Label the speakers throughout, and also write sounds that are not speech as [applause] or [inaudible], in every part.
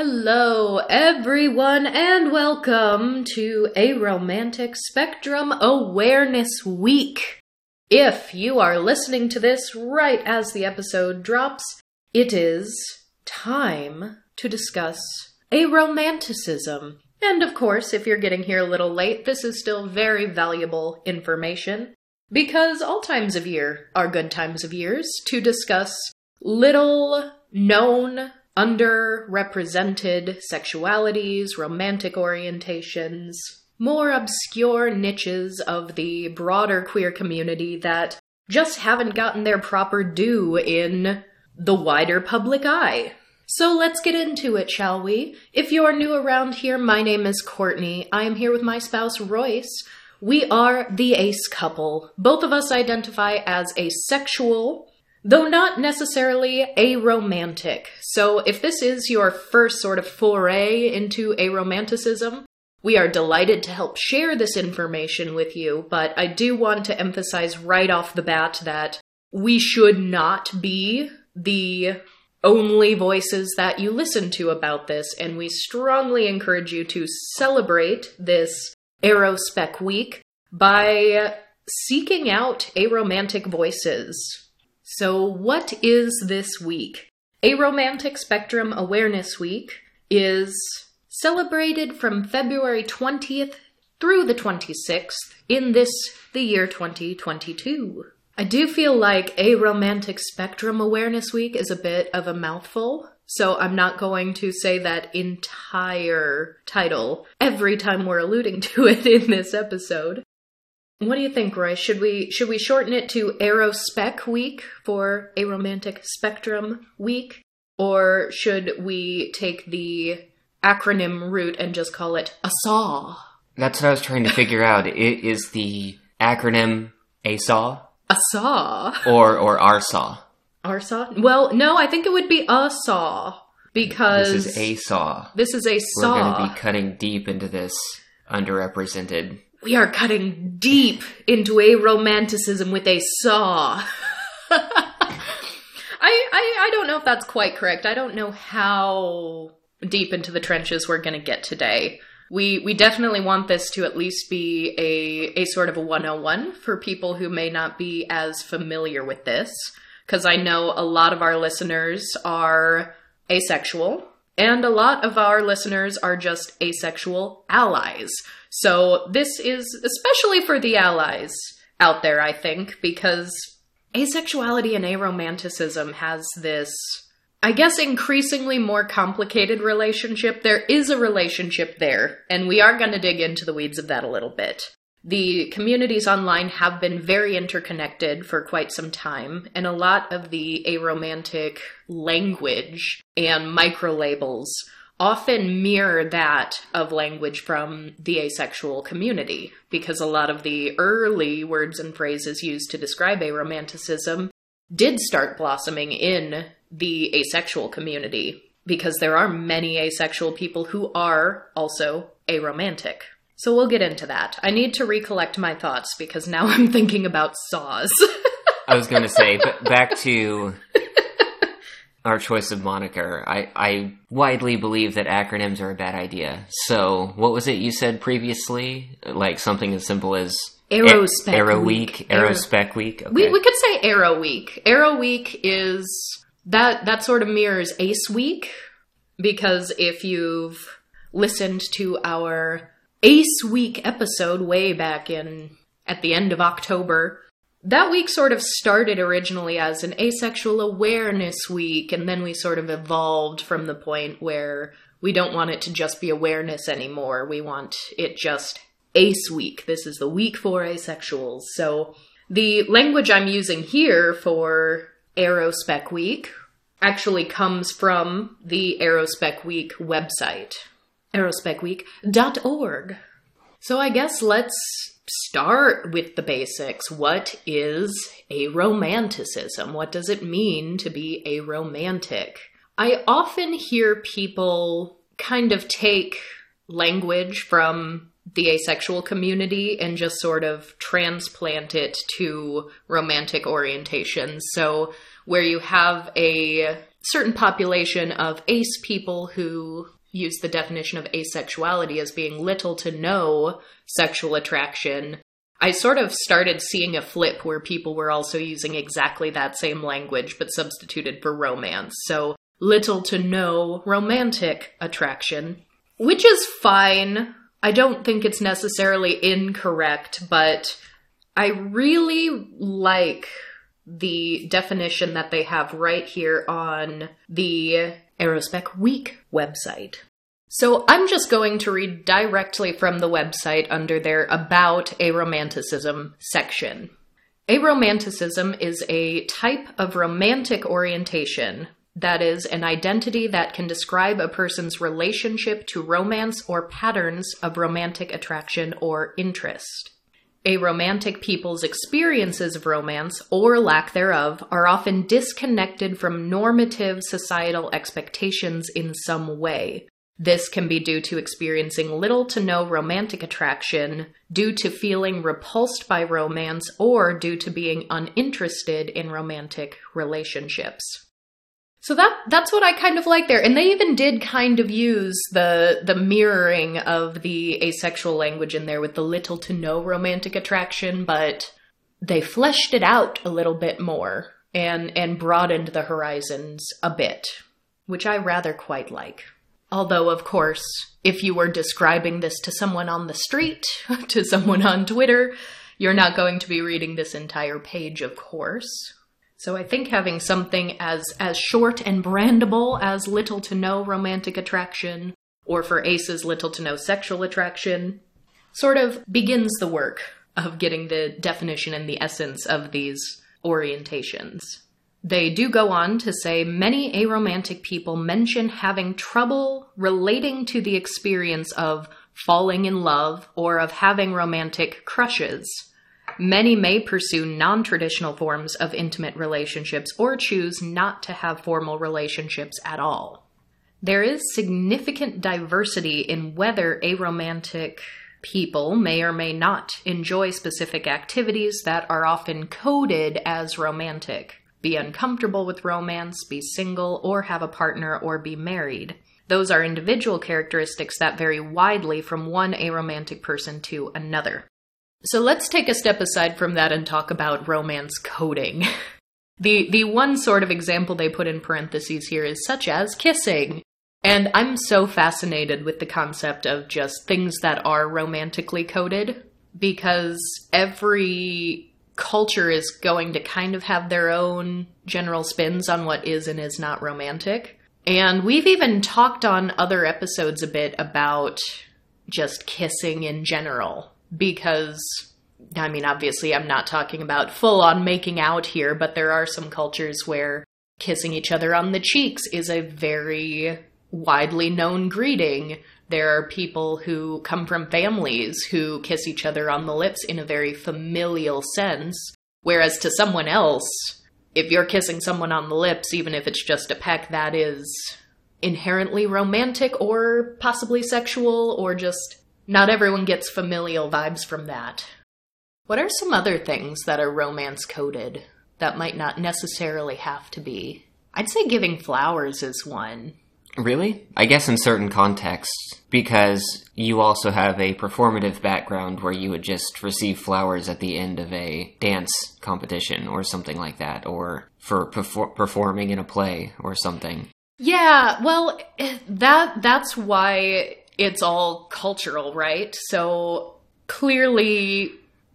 Speaker 1: Hello, everyone, and welcome to Aromantic Spectrum Awareness Week. If you are listening to this right as the episode drops, it is time to discuss aromanticism. And of course, if you're getting here a little late, this is still very valuable information because all times of year are good times of years to discuss little known underrepresented sexualities, romantic orientations, more obscure niches of the broader queer community that just haven't gotten their proper due in the wider public eye. So let's get into it, shall we? If you're new around here, my name is Courtney. I am here with my spouse, Royce. We are the ace couple. Both of us identify as asexual, though not necessarily aromantic. So if this is your first sort of foray into aromanticism, we are delighted to help share this information with you, but I do want to emphasize right off the bat that we should not be the only voices that you listen to about this, and we strongly encourage you to celebrate this Arospec Week by seeking out aromantic voices. So, what is this week? Aromantic Spectrum Awareness Week is celebrated from February 20th through the 26th in this, the year 2022. I do feel like Aromantic Spectrum Awareness Week is a bit of a mouthful, so I'm not going to say that entire title every time we're alluding [laughs] to it in this episode. What do you think, Roy? Should we should we shorten it to Arospec Week for Aromantic Spectrum Week, or should we take the acronym route and just call it ASAW?
Speaker 2: That's what I was trying to figure out. It is the acronym ASAW
Speaker 1: ASAW.
Speaker 2: or or RSAW.
Speaker 1: ARSAW? Well, no, I think it would be ASAW because
Speaker 2: This is ASAW.
Speaker 1: this is a
Speaker 2: We're
Speaker 1: saw.
Speaker 2: going to be cutting deep into this underrepresented.
Speaker 1: We are cutting deep into aromanticism with a saw. [laughs] I, I I don't know if that's quite correct. I don't know how deep into the trenches we're going to get today. We we definitely want this to at least be a a sort of a 101 for people who may not be as familiar with this because I know a lot of our listeners are asexual and a lot of our listeners are just asexual allies. So this is especially for the allies out there, I think, because asexuality and aromanticism has this, I guess, increasingly more complicated relationship. There is a relationship there, and we are going to dig into the weeds of that a little bit. The communities online have been very interconnected for quite some time, and a lot of the aromantic language and micro labels often mirror that of language from the asexual community, because a lot of the early words and phrases used to describe aromanticism did start blossoming in the asexual community, because there are many asexual people who are also aromantic. So we'll get into that. I need to recollect my thoughts because now [laughs] I'm thinking about saws.
Speaker 2: I was going to say, but back to our choice of moniker. I, I widely believe that acronyms are a bad idea. So, what was it you said previously? Like something as simple as
Speaker 1: Arospec
Speaker 2: Aro
Speaker 1: Week.
Speaker 2: Week, Arospec Week. Okay.
Speaker 1: We we could say Arrow Week. Arrow Week is that that sort of mirrors Ace Week because if you've listened to our Ace Week episode way back in at the end of October, that week sort of started originally as an asexual awareness week and then we sort of evolved from the point where we don't want it to just be awareness anymore. We want it just Ace Week. This is the week for asexuals. So the language I'm using here for Arospec Week actually comes from the Aerospec Week website, arospecweek.org. So I guess let's start with the basics. What is aromanticism? What does it mean to be aromantic? I often hear people kind of take language from the asexual community and just sort of transplant it to romantic orientations. So, where you have a certain population of ace people who use the definition of asexuality as being little to no sexual attraction, I sort of started seeing a flip where people were also using exactly that same language but substituted for romance. So little to no romantic attraction, which is fine. I don't think it's necessarily incorrect, but I really like the definition that they have right here on the Arospec Week website. So I'm just going to read directly from the website under their About Aromanticism section. Aromanticism is a type of romantic orientation that is an identity that can describe a person's relationship to romance or patterns of romantic attraction or interest. Aromantic people's experiences of romance, or lack thereof, are often disconnected from normative societal expectations in some way. This can be due to experiencing little to no romantic attraction, due to feeling repulsed by romance, or due to being uninterested in romantic relationships. So that that's what I kind of like there. And they even did kind of use the the mirroring of the asexual language in there with the little to no romantic attraction, but they fleshed it out a little bit more and and broadened the horizons a bit, which I rather quite like. Although of course, if you were describing this to someone on the street, [laughs] to someone on Twitter, you're not going to be reading this entire page, of course. So I think having something as as short and brandable as little to no romantic attraction, or for aces little to no sexual attraction, sort of begins the work of getting the definition and the essence of these orientations. They do go on to say many aromantic people mention having trouble relating to the experience of falling in love or of having romantic crushes Many may pursue non traditional forms of intimate relationships or choose not to have formal relationships at all. There is significant diversity in whether aromantic people may or may not enjoy specific activities that are often coded as romantic. Be uncomfortable with romance, be single, or have a partner, or be married. Those are individual characteristics that vary widely from one aromantic person to another. So let's take a step aside from that and talk about romance coding. [laughs] the the one sort of example they put in parentheses here is such as kissing. And I'm so fascinated with the concept of just things that are romantically coded because every culture is going to kind of have their own general spins on what is and is not romantic. And we've even talked on other episodes a bit about just kissing in general because I mean, obviously, I'm not talking about full on making out here, but there are some cultures where kissing each other on the cheeks is a very widely known greeting. There are people who come from families who kiss each other on the lips in a very familial sense, whereas to someone else, if you're kissing someone on the lips, even if it's just a peck, that is inherently romantic or possibly sexual or just not everyone gets familial vibes from that. What are some other things that are romance coded that might not necessarily have to be? I'd say giving flowers is one.
Speaker 2: Really? I guess in certain contexts, because you also have a performative background where you would just receive flowers at the end of a dance competition or something like that, or for perfor- performing in a play or something.
Speaker 1: Yeah, well, that that's why it's all cultural, right? So clearly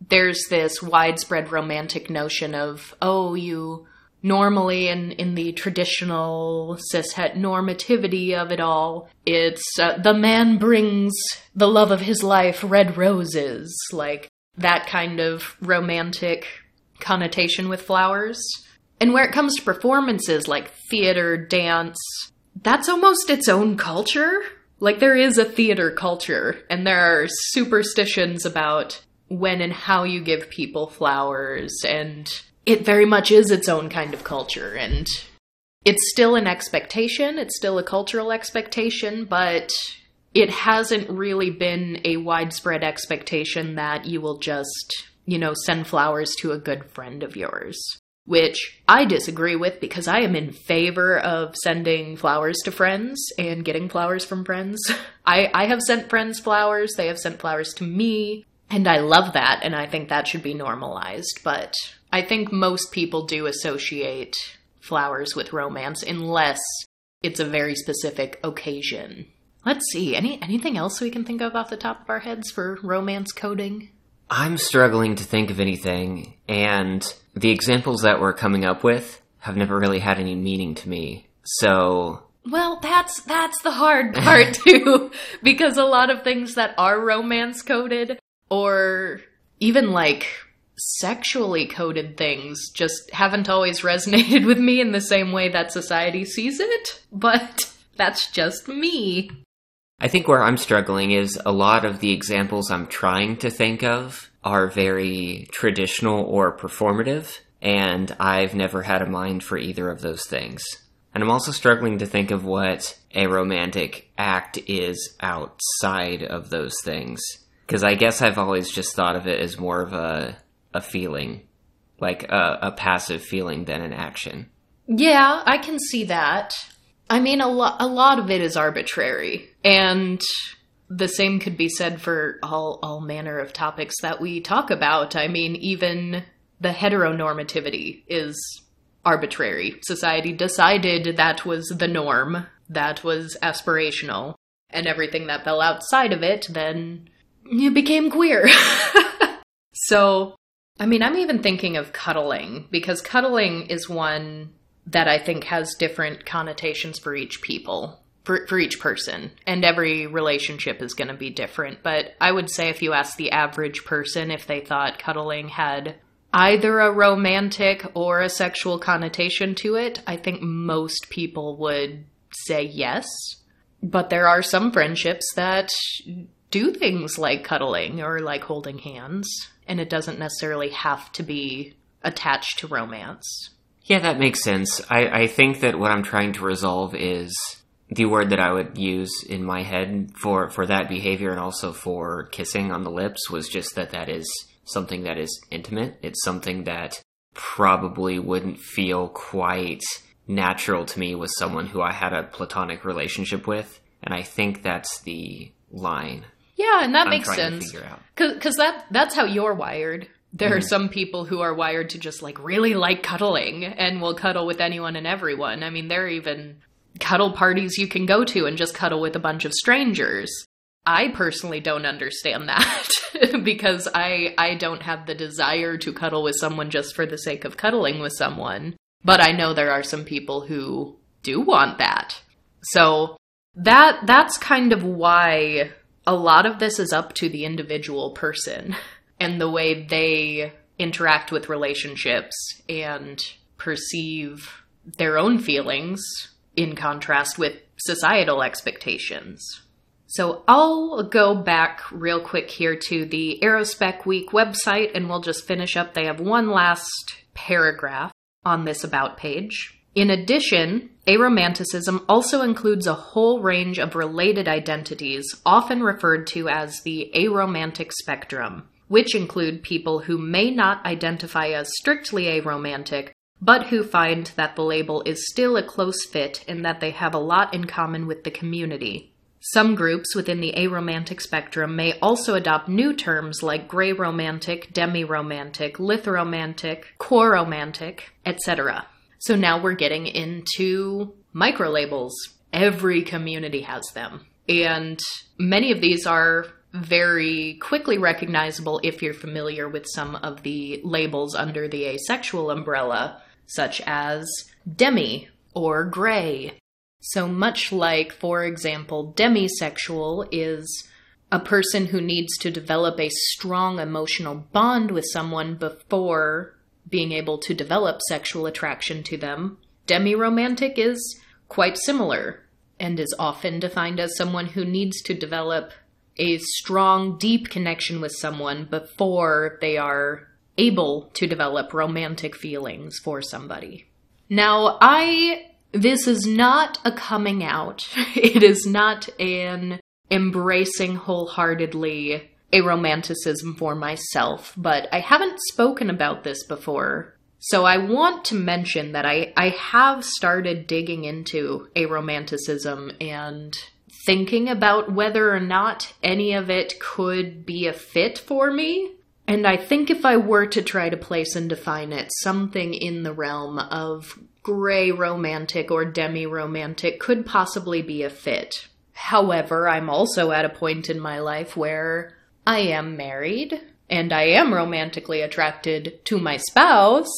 Speaker 1: there's this widespread romantic notion of, oh, you normally in, in the traditional cishet normativity of it all, it's uh, the man brings the love of his life red roses, like that kind of romantic connotation with flowers. And where it comes to performances like theater, dance, that's almost its own culture. Like, there is a theater culture, and there are superstitions about when and how you give people flowers, and it very much is its own kind of culture. And it's still an expectation, it's still a cultural expectation, but it hasn't really been a widespread expectation that you will just, you know, send flowers to a good friend of yours. which I disagree with because I am in favor of sending flowers to friends and getting flowers from friends. [laughs] I, I have sent friends flowers, they have sent flowers to me, and I love that, and I think that should be normalized. But I think most people do associate flowers with romance unless it's a very specific occasion. Let's see, any anything else we can think of off the top of our heads for romance coding?
Speaker 2: I'm struggling to think of anything, and the examples that we're coming up with have never really had any meaning to me. So
Speaker 1: well, that's that's the hard [laughs] part too, because a lot of things that are romance coded or even like sexually coded things just haven't always resonated [laughs] with me in the same way that society sees it, but [laughs] that's just me.
Speaker 2: I think where I'm struggling is a lot of the examples I'm trying to think of are very traditional or performative, and I've never had a mind for either of those things. And I'm also struggling to think of what a romantic act is outside of those things. Because I guess I've always just thought of it as more of a, a feeling, like a, a passive feeling than an action.
Speaker 1: Yeah, I can see that. I mean, a lot a lot of it is arbitrary, and the same could be said for all all manner of topics that we talk about. I mean, even the heteronormativity is arbitrary. Society decided that was the norm, that was aspirational, and everything that fell outside of it then you became queer. [laughs] so, I mean, I'm even thinking of cuddling because cuddling is one that I think has different connotations for each people, for, for each person. And every relationship is going to be different. But I would say if you ask the average person if they thought cuddling had either a romantic or a sexual connotation to it, I think most people would say yes. But there are some friendships that do things like cuddling or like holding hands, and it doesn't necessarily have to be attached to romance.
Speaker 2: Yeah, that makes sense. I, I think that what I'm trying to resolve is the word that I would use in my head for, for that behavior and also for kissing on the lips was just that that is something that is intimate. It's something that probably wouldn't feel quite natural to me with someone who I had a platonic relationship with. And I think that's the line.
Speaker 1: Yeah, and that I'm makes sense. Because that, that's how you're wired. There mm. are some people who are wired to just like really like cuddling and will cuddle with anyone and everyone. I mean, there are even cuddle parties you can go to and just cuddle with a bunch of strangers. I personally don't understand [laughs] that [laughs] because I I don't have the desire to cuddle with someone just for the sake of cuddling with someone. But I know there are some people who do want that. So that that's kind of why a lot of this is up to the individual person and the way they interact with relationships and perceive their own feelings in contrast with societal expectations. So I'll go back real quick here to the Arospec Week website and we'll just finish up. They have one last paragraph on this About page. In addition, aromanticism also includes a whole range of related identities, often referred to as the aromantic spectrum, which include people who may not identify as strictly aromantic, but who find that the label is still a close fit and that they have a lot in common with the community. Some groups within the aromantic spectrum may also adopt new terms like gray romantic, demi romantic, lithromantic, choromantic, etc. So now we're getting into micro labels. Every community has them. And many of these are very quickly recognizable if you're familiar with some of the labels under the asexual umbrella, such as demi or gray so much like, for example, demisexual is a person who needs to develop a strong emotional bond with someone before being able to develop sexual attraction to them. Demi-romantic is quite similar and is often defined as someone who needs to develop a strong, deep connection with someone before they are able to develop romantic feelings for somebody. Now, I this is not a coming out. [laughs] It is not an embracing wholeheartedly aromanticism for myself, but I haven't spoken about this before. So I want to mention that I, I have started digging into aromanticism and thinking about whether or not any of it could be a fit for me. And I think if I were to try to place and define it, something in the realm of gray romantic or demi romantic could possibly be a fit. However, I'm also at a point in my life where I am married and I am romantically attracted to my spouse.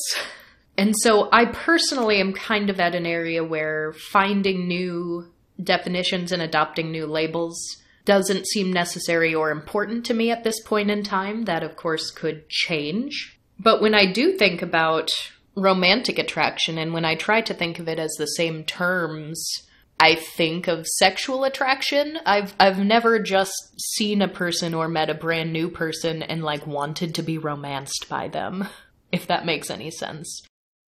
Speaker 1: And so I personally am kind of at an area where finding new definitions and adopting new labels doesn't seem necessary or important to me at this point in time. That, of course, could change. But when I do think about romantic attraction and when I try to think of it as the same terms, I think of sexual attraction. I've I've never just seen a person or met a brand new person and like wanted to be romanced by them, if that makes any sense.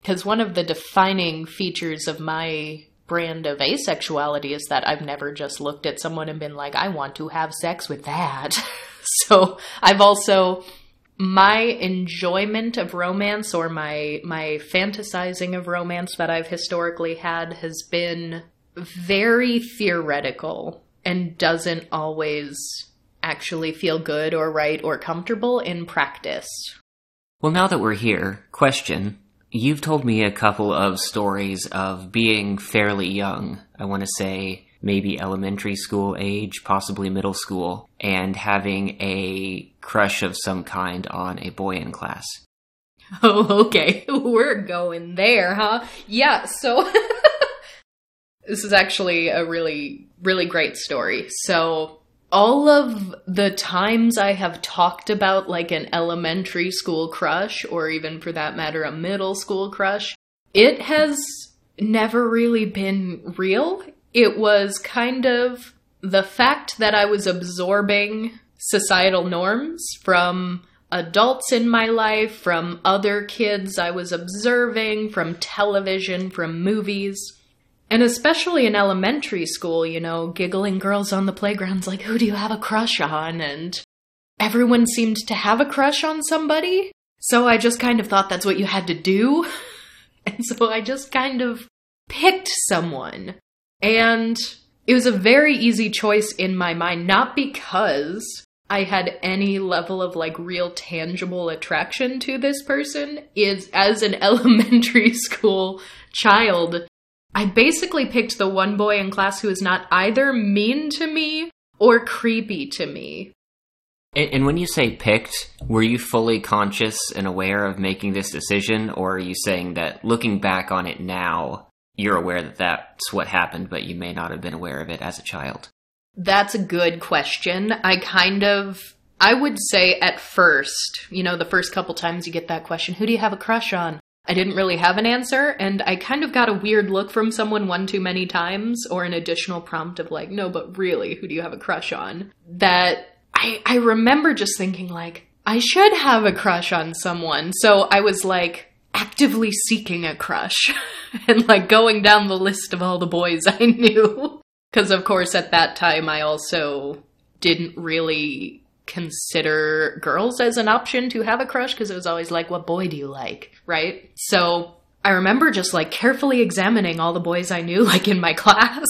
Speaker 1: Cuz one of the defining features of my brand of asexuality is that I've never just looked at someone and been like I want to have sex with that. [laughs] so, I've also my enjoyment of romance or my my fantasizing of romance that I've historically had has been very theoretical and doesn't always actually feel good or right or comfortable in practice.
Speaker 2: Well, now that we're here, question. You've told me a couple of stories of being fairly young. I want to say maybe elementary school age, possibly middle school, and having a crush of some kind on a boy in class. [laughs]
Speaker 1: Oh, okay. [laughs] We're going there, huh? Yeah, so [laughs] This is actually a really, really great story. So, all of the times I have talked about like an elementary school crush, or even for that matter, a middle school crush, it has never really been real. It was kind of the fact that I was absorbing societal norms from adults in my life, from other kids I was observing, from television, from movies. And especially in elementary school, you know, giggling girls on the playgrounds like, who do you have a crush on? And everyone seemed to have a crush on somebody. So I just kind of thought that's what you had to do. [laughs] And so I just kind of picked someone. And it was a very easy choice in my mind, not because I had any level of like real tangible attraction to this person. Is as an [laughs] elementary school child, I basically picked the one boy in class who is not either mean to me or creepy to me.
Speaker 2: And, and, when you say picked, were you fully conscious and aware of making this decision, or are you saying that looking back on it now, you're aware that that's what happened, but you may not have been aware of it as a child?
Speaker 1: That's a good question. I kind of. I would say at first, you know, the first couple times you get that question, who do you have a crush on? I didn't really have an answer, and I kind of got a weird look from someone one too many times, or an additional prompt of like, no, but really, who do you have a crush on? That I, I remember just thinking like, I should have a crush on someone. So I was like actively seeking a crush [laughs] and like going down the list of all the boys I [laughs] knew. Because of course at that time I also didn't really consider girls as an option to have a crush because it was always like, what boy do you like? Right? So I remember just like carefully examining all the boys I knew, [laughs] like in my class,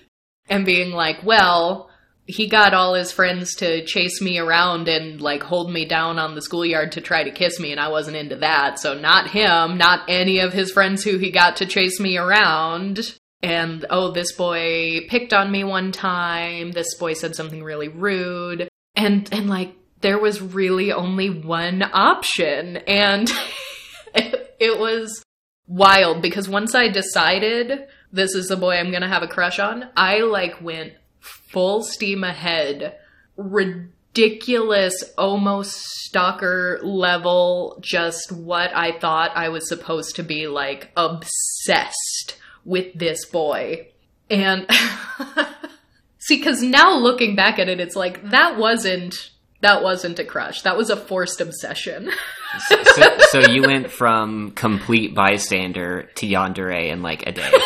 Speaker 1: [laughs] and being like, well, he got all his friends to chase me around and like hold me down on the schoolyard to try to kiss me, and I wasn't into that. So, not him, not any of his friends who he got to chase me around. And oh, this boy picked on me one time. This boy said something really rude and and like there was really only one option and it, [laughs] it was wild because once i decided this is the boy i'm gonna have a crush on i like went full steam ahead ridiculous almost stalker level just what i thought i was supposed to be like obsessed with this boy. And [laughs] See, because now looking back at it, it's like that wasn't that wasn't a crush. That was a forced obsession.
Speaker 2: so, so, [laughs] so, you went from complete bystander to yandere in like a day. [laughs]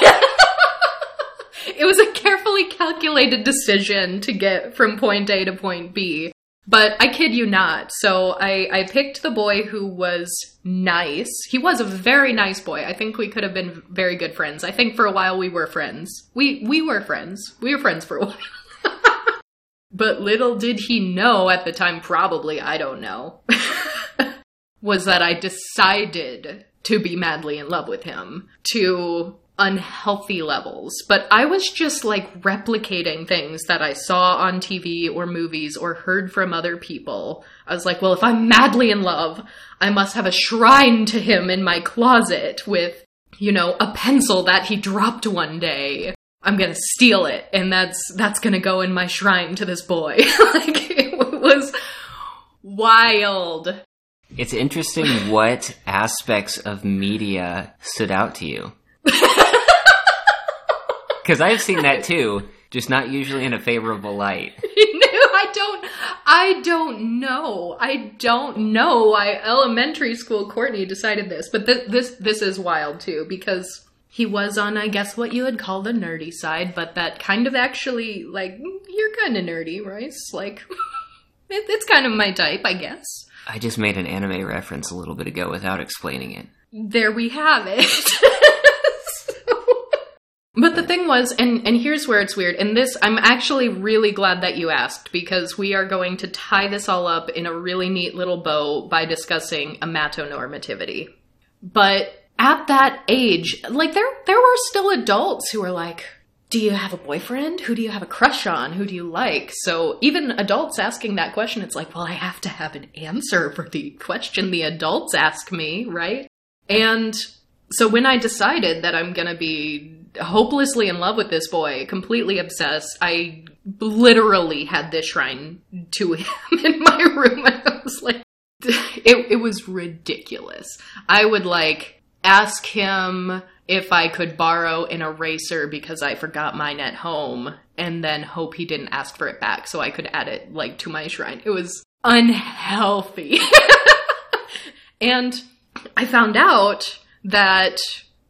Speaker 1: it was a carefully calculated decision to get from point A to point B. But I kid you not. So I, I picked the boy who was nice. He was a very nice boy. I think we could have been very good friends. I think for a while we were friends. We we were friends. We were friends for a [laughs] while. but little did he know at the time, probably, I don't know, [laughs] was that I decided to be madly in love with him. To unhealthy levels, but I was just like replicating things that I saw on TV or movies or heard from other people. I was like, well, if I'm madly in love, I must have a shrine to him in my closet with, you know, a pencil that he dropped one day. I'm gonna steal it, and that's that's gonna go in my shrine to this boy. [laughs] like it was wild.
Speaker 2: It's interesting what aspects of media stood out to you. [laughs] Because I've seen that too, just not usually in a favorable light. [laughs]
Speaker 1: no, I don't. I don't know. I don't know why elementary school Courtney decided this, but th- this this is wild too because he was on, I guess, what you would call the nerdy side, but that kind of actually like you're kind of nerdy, Royce. Like [laughs] it, it's kind of my type, I guess.
Speaker 2: I just made an anime reference a little bit ago without explaining it.
Speaker 1: There we have it. But the thing was, and, and here's where it's weird, and this, I'm actually really glad that you asked because we are going to tie this all up in a really neat little bow by discussing amatonormativity. But at that age, like there, there were still adults who were like, do you have a boyfriend? Who do you have a crush on? Who do you like? So even adults asking that question, it's like, well, I have to have an answer for the question the adults ask me, right? And so when I decided that I'm gonna be hopelessly in love with this boy, completely obsessed. I literally had this shrine to him [laughs] in my room. [laughs] I was like, it, it was ridiculous. I would like ask him if I could borrow an eraser because I forgot mine at home and then hope he didn't ask for it back so I could add it like to my shrine. It was unhealthy. [laughs] and I found out that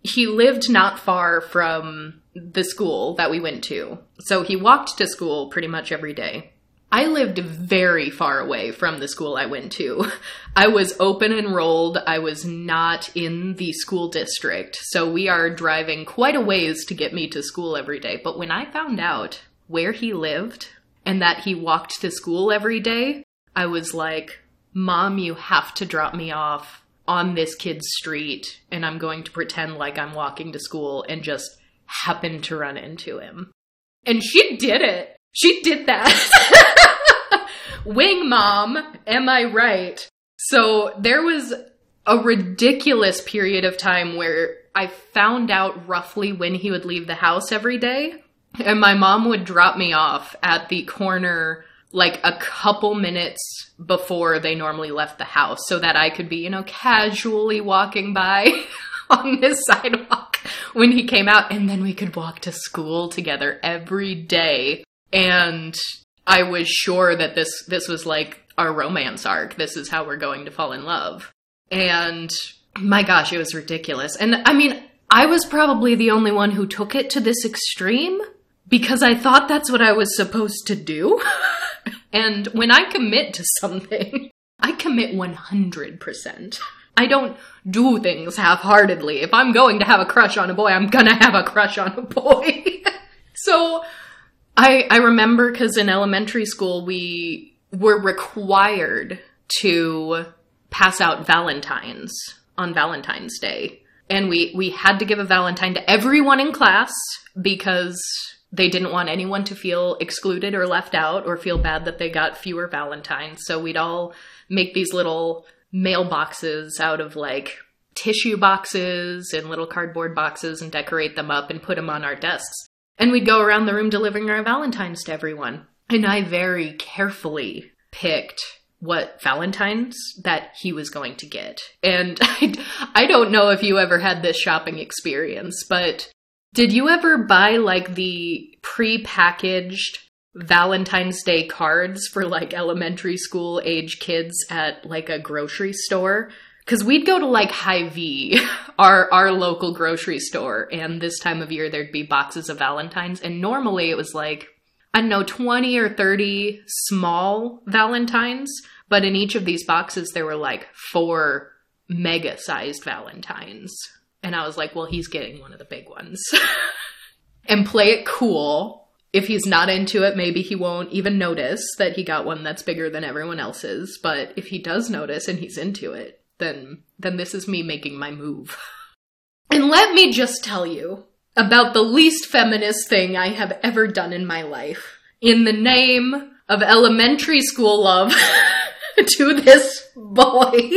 Speaker 1: he lived not far from the school that we went to. So he walked to school pretty much every day. I lived very far away from the school I went to. [laughs] I was open enrolled. I was not in the school district. So we are driving quite a ways to get me to school every day. But when I found out where he lived and that he walked to school every day, I was like, Mom, you have to drop me off on this kid's street and I'm going to pretend like I'm walking to school and just happen to run into him. And she did it. She did that. [laughs] Wing mom, am I right? So there was a ridiculous period of time where I found out roughly when he would leave the house every day. And my mom would drop me off at the corner like a couple minutes before they normally left the house so that I could be, you know, casually walking by [laughs] on this sidewalk when he came out and then we could walk to school together every day. And I was sure that this this was like our romance arc. This is how we're going to fall in love. And my gosh, it was ridiculous. And I mean, I was probably the only one who took it to this extreme because I thought that's what I was supposed to do. [laughs] And when I commit to something, [laughs] I commit 100%. I don't do things half heartedly. If I'm going to have a crush on a boy, I'm gonna have a crush on a boy. [laughs] so I, I remember because in elementary school, we were required to pass out Valentines on Valentine's Day. And we, we had to give a Valentine to everyone in class because they didn't want anyone to feel excluded or left out or feel bad that they got fewer Valentines. So we'd all make these little mailboxes out of like tissue boxes and little cardboard boxes and decorate them up and put them on our desks. And we'd go around the room delivering our Valentines to everyone. And I very carefully picked what Valentine's that he was going to get. And [laughs] I, I don't know if you ever had this shopping experience, but did you ever buy like the pre-packaged Valentine's Day cards for like elementary school age kids at like a grocery store? Cause we'd go to like Hy-Vee, [laughs] our our local grocery store, and this time of year there'd be boxes of Valentines, and normally it was like I don't know, 20 or 30 small Valentines, but in each of these boxes, there were like four mega sized Valentines. And I was like, well, he's getting one of the big ones. [laughs] and play it cool. If he's not into it, maybe he won't even notice that he got one that's bigger than everyone else's. But if he does notice and he's into it, then then this is me making my move. [laughs] and let me just tell you about the least feminist thing I have ever done in my life. In the name of elementary school love [laughs] to this boy.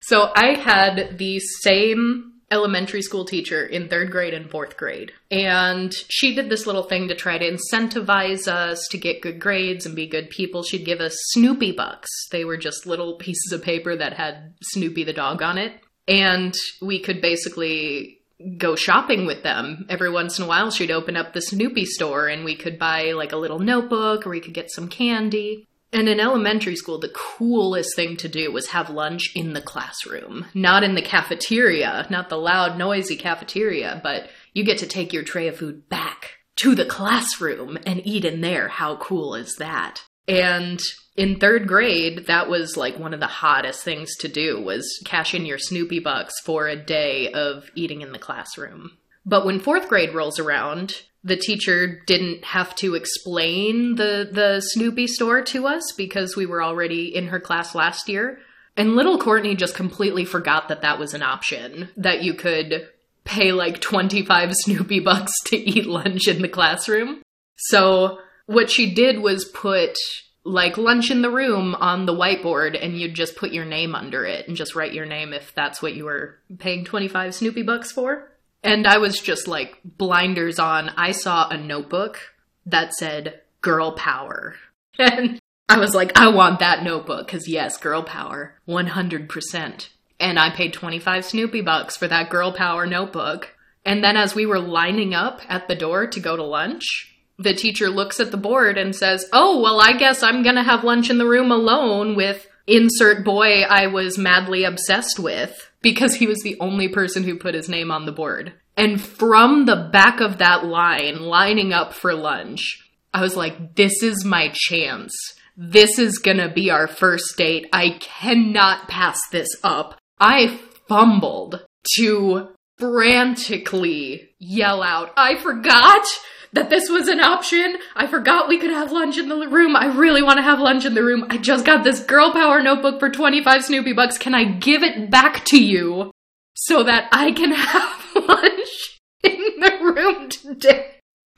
Speaker 1: so I had the same elementary school teacher in third grade and fourth grade. And she did this little thing to try to incentivize us to get good grades and be good people. She'd give us Snoopy bucks. They were just little [laughs] pieces of paper that had Snoopy the dog on it. And we could basically go shopping with them. Every once in a while, she'd open up the Snoopy store and we could buy like a little notebook or we could get some candy. And in elementary school, the coolest thing to do was have lunch in the classroom, not in the cafeteria, not the loud, noisy cafeteria, but you get to take your tray of food back to the classroom and eat in there. How cool is that? And in third grade, that was like one of the hottest things to do was cash in your Snoopy bucks for a day of eating in the classroom. But when fourth grade rolls around, the teacher didn't have to explain the the Snoopy store to us because we were already in her class last year. And little Courtney just completely forgot that that was an option that you could pay like 25 Snoopy bucks to eat lunch in the classroom. So what she did was put like lunch in the room on the whiteboard and you'd just put your name under it and just write your name if that's what you were paying 25 Snoopy bucks for. And I was just like blinders on. I saw a notebook that said girl power. [laughs] And I was like, I want that notebook because yes, girl power, 100%. And I paid 25 Snoopy bucks for that girl power notebook. And then as we were lining up at the door to go to lunch, the teacher looks at the board and says, Oh, well, I guess I'm gonna have lunch in the room alone with insert boy I was madly obsessed with because he was the only person who put his name on the board. And from the back of that line, lining up for lunch, I was like, this is my chance. This is gonna be our first date. I cannot pass this up. I fumbled to frantically yell out, I forgot that this was an option. I forgot we could have lunch in the room. I really want to have lunch in the room. I just got this girl power notebook for 25 Snoopy bucks. Can I give it back to you so that I can [laughs] have lunch in the room today?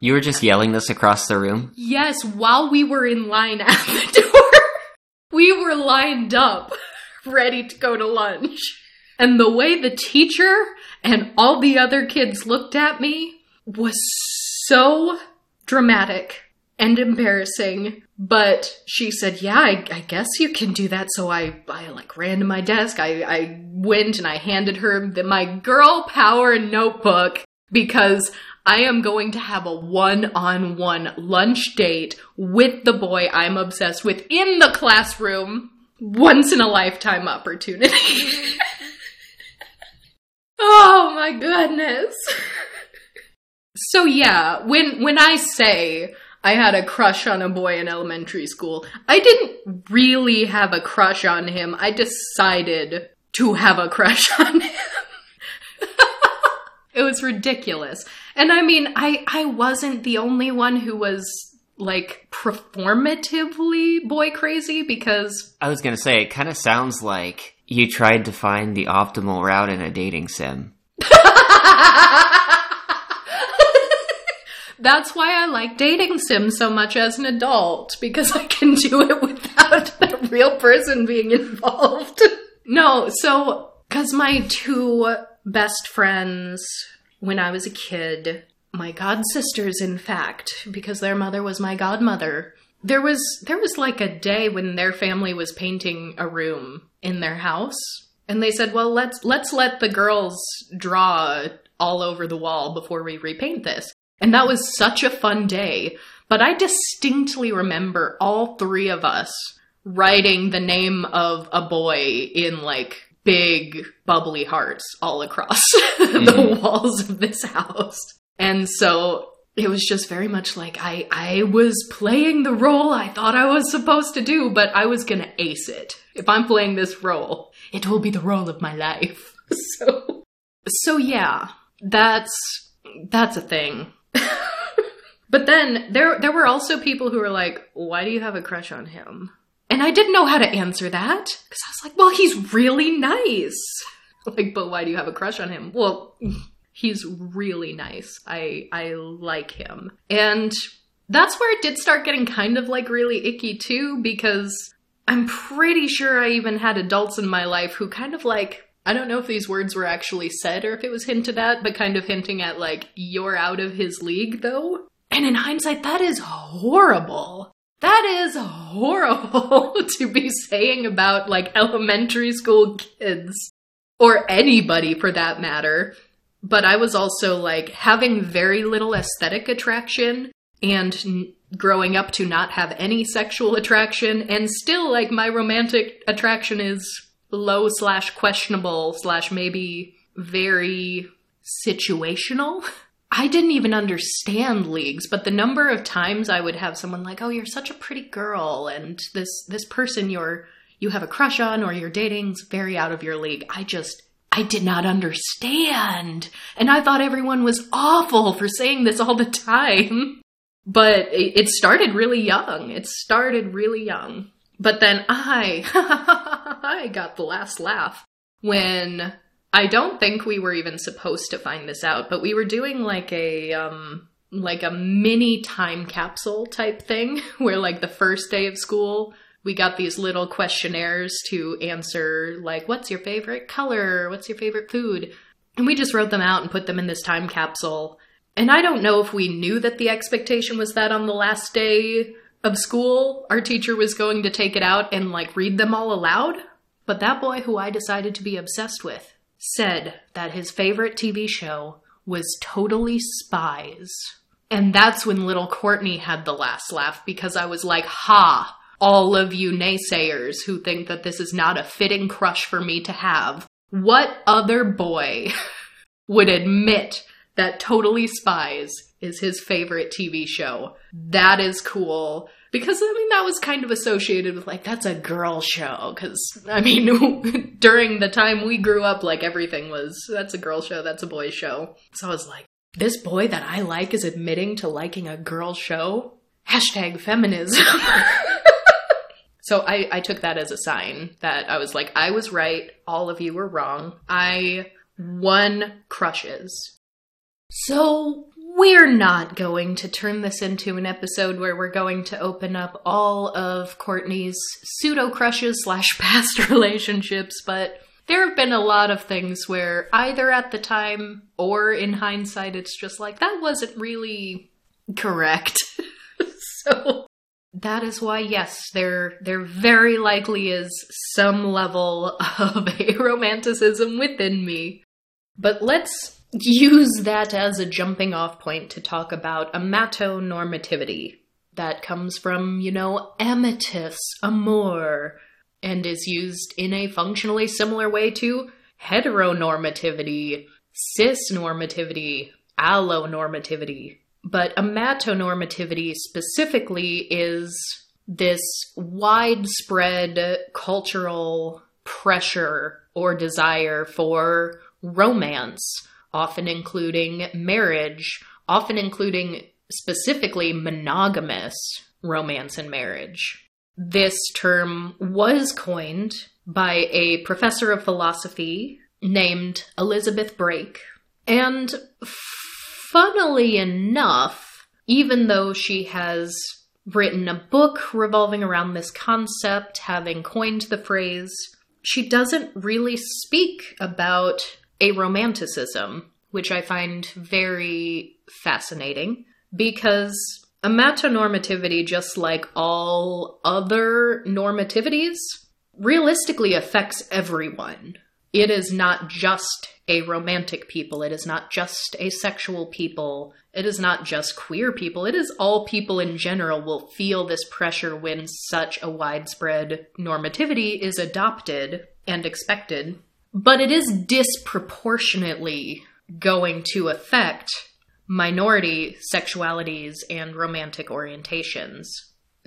Speaker 2: You were just yelling this across the room?
Speaker 1: Yes, while we were in line at the [laughs] door. we were lined up, ready to go to lunch. And the way the teacher and all the other kids looked at me was so dramatic and embarrassing. But she said, "Yeah, I, I, guess you can do that." So I, I like ran to my desk. I, I went and I handed her the, my girl power notebook because I am going to have a one-on-one lunch date with the boy I'm obsessed with in the classroom. Once in a lifetime opportunity. [laughs] oh my goodness. So yeah, when when I say I had a crush on a boy in elementary school, I didn't really have a crush on him. I decided to have a crush [laughs] on him. it was ridiculous. And I mean, I I wasn't the only one who was like performatively boy crazy because
Speaker 2: I was going to say it kind of sounds like you tried to find the optimal route in a dating sim. [laughs]
Speaker 1: That's why I like dating sims so much as an adult, because I can do it without [laughs] a real person being involved. no, so, because my two best friends when I was a kid, my god sisters, in fact, because their mother was my godmother, there was there was like a day when their family was painting a room in their house and they said well let's let's let the girls draw all over the wall before we repaint this and that was such a fun day. But I distinctly remember all three of us writing the name of a boy in like big bubbly hearts all across [laughs] mm-hmm. the walls of this house. And so it was just very much like I I was playing the role I thought I was supposed to do, but I was gonna ace it. If I'm playing this role, it will be the role of my life. [laughs] so so yeah, that's that's a thing. [laughs] but then there there were also people who were like, "Why do you have a crush on him?" And I didn't know how to answer that because I was like, "Well, he's really nice." [laughs] Like, but why do you have a crush on him? Well, [laughs] he's really nice. I I like him. And that's where it did start getting kind of like really icky too because I'm pretty sure I even had adults in my life who kind of like I don't know if these words were actually said or if it was hinted at, but kind of hinting at like, you're out of his league though. And in hindsight, that is horrible. That is horrible [laughs] to be saying about like elementary school kids or anybody for that matter. But I was also like having very little aesthetic attraction and n- growing up to not have any sexual attraction and still like my romantic attraction is low slash questionable slash maybe very situational. [laughs] I didn't even understand leagues, but the number of times I would have someone like, "Oh, you're such a pretty girl," and this this person you're you have a crush on or you're dating's very out of your league. I just I did not understand, and I thought everyone was awful for saying this all the time. [laughs] But it, started really young. It started really young. But then I, [laughs] I got the last laugh when I don't think we were even supposed to find this out, but we were doing like a, um, like a mini time capsule type thing [laughs] where like the first day of school, we got these little questionnaires to answer like, what's your favorite color? What's your favorite food? And we just wrote them out and put them in this time capsule. And I don't know if we knew that the expectation was that on the last day of school, our teacher was going to take it out and like read them all aloud. But that boy who I decided to be obsessed with said that his favorite TV show was Totally Spies. And that's when little Courtney had the last laugh because I was like, ha, all of you naysayers who think that this is not a fitting crush for me to have. What other boy [laughs] would admit that Totally Spies is his favorite TV show. That is cool. Because, I mean, that was kind of associated with, like, that's a girl show. Because, I mean, [laughs] during the time we grew up, like, everything was, that's a girl show, that's a boy show. So I was like, this boy that I like is admitting to liking a girl show? Hashtag feminism. [laughs] so I, I took that as a sign that I was like, I was right, all of you were wrong. I won crushes. So we're not going to turn this into an episode where we're going to open up all of Courtney's pseudo crushes slash [laughs] past relationships, but there have been a lot of things where either at the time or in hindsight, it's just like that wasn't really correct. [laughs] so that is why, yes, there there very likely is some level [laughs] of aromanticism within me. But let's use that as a jumping off point to talk about amatonormativity. That comes from, you know, amatus, amor, and is used in a functionally similar way to heteronormativity, cisnormativity, allonormativity. But amatonormativity specifically is this widespread cultural pressure or desire for romance often including marriage, often including specifically monogamous romance and marriage. This term was coined by a professor of philosophy named Elizabeth Brake. And funnily enough, even though she has written a book revolving around this concept, having coined the phrase, she doesn't really speak about aromanticism, which I find very fascinating because amatonormativity, just like all other normativities, realistically affects everyone. It is not just aromantic people, it is not just asexual people, it is not just queer people, it is all people in general will feel this pressure when such a widespread normativity is adopted and expected but it is disproportionately going to affect minority sexualities and romantic orientations.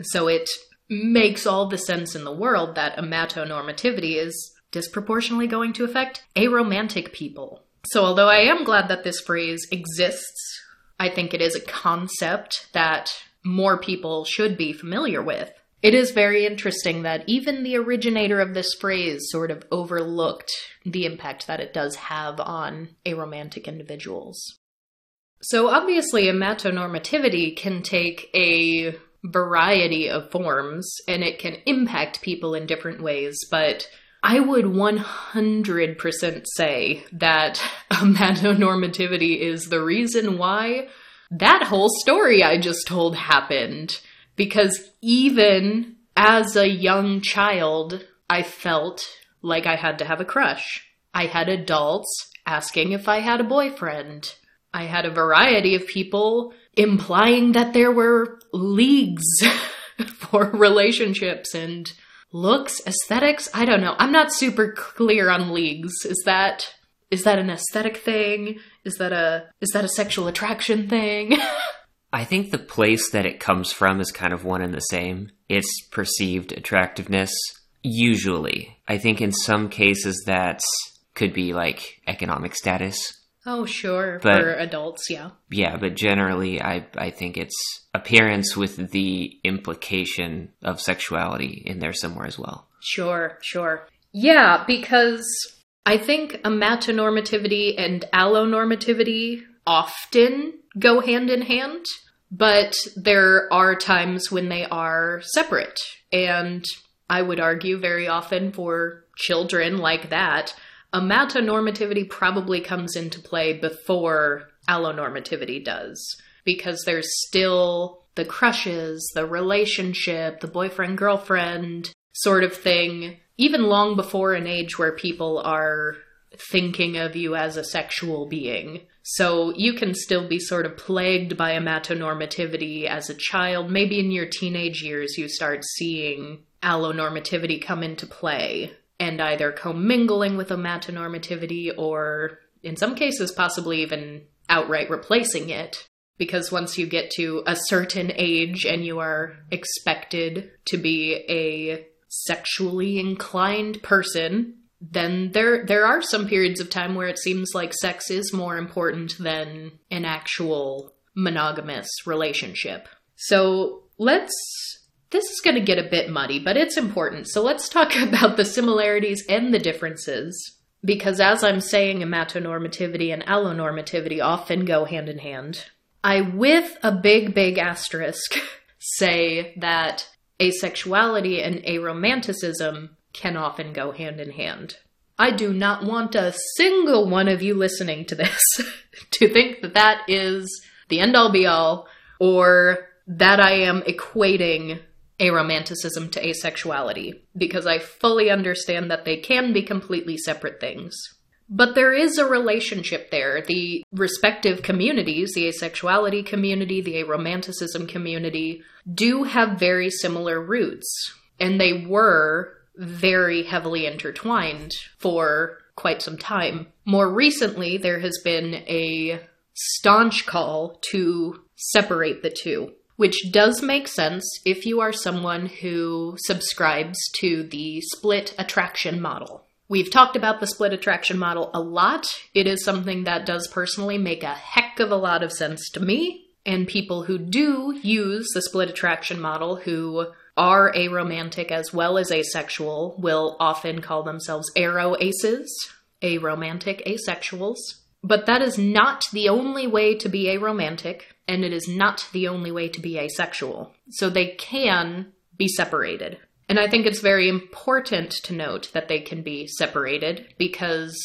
Speaker 1: So it makes all the sense in the world that amatonormativity is disproportionately going to affect aromantic people. So although I am glad that this phrase exists, I think it is a concept that more people should be familiar with. It is very interesting that even the originator of this phrase sort of overlooked the impact that it does have on aromantic individuals. So obviously, amatonormativity can take a variety of forms and it can impact people in different ways, but I would 100% say that [laughs] amatonormativity is the reason why that whole story I just told happened. Because even as a young child, I felt like I had to have a crush. I had adults asking if I had a boyfriend. I had a variety of people implying that there were leagues [laughs] for relationships and looks, aesthetics. I don't know. I'm not super clear on leagues. Is that is that an aesthetic thing? Is that a is that a sexual attraction thing? [laughs]
Speaker 2: I think the place that it comes from is kind of one and the same. It's perceived attractiveness. Usually. I think in some cases that could be like economic status.
Speaker 1: Oh, sure. But, for adults, yeah.
Speaker 2: Yeah, but generally, I, I think it's appearance with the implication of sexuality in there somewhere as well.
Speaker 1: Sure, sure. Yeah, because I think a amatonormativity and allonormativity often go hand in hand, but there are times when they are separate. And I would argue very often for children like that, amatonormativity probably comes into play before allonormativity does because there's still the crushes, the relationship, the boyfriend girlfriend sort of thing, even long before an age where people are thinking of you as a sexual being. So you can still be sort of plagued by amatonormativity as a child. Maybe in your teenage years you start seeing allonormativity come into play and either commingling with amatonormativity or, in some cases, possibly even outright replacing it. Because once you get to a certain age and you are expected to be a sexually inclined person, then there there are some periods of time where it seems like sex is more important than an actual monogamous relationship. So let's this is going to get a bit muddy, but it's important. So let's talk [laughs] about the similarities and the differences. Because as I'm saying, amatonormativity and allonormativity often go hand in hand. I, with a big, big asterisk, [laughs] say that asexuality and aromanticism can often go hand in hand. I do not want a single one of you listening to this [laughs] to think that that is the end all be all or that I am equating aromanticism to asexuality, because I fully understand that they can be completely separate things. But there is a relationship there. The respective communities, the asexuality community, the aromanticism community, do have very similar roots. And they were very heavily intertwined for quite some time. More recently, there has been a staunch call to separate the two which does make sense if you are someone who subscribes to the split attraction model. We've talked about the split attraction model a lot. It is something that does personally make a heck of a lot of sense to me. And people who do use the split attraction model, who are aromantic as well as asexual, will often call themselves aro aces, aromantic asexuals. But that is not the only way to be aromantic and it is not the only way to be asexual. So they can be separated. And I think it's very important to note that they can be separated because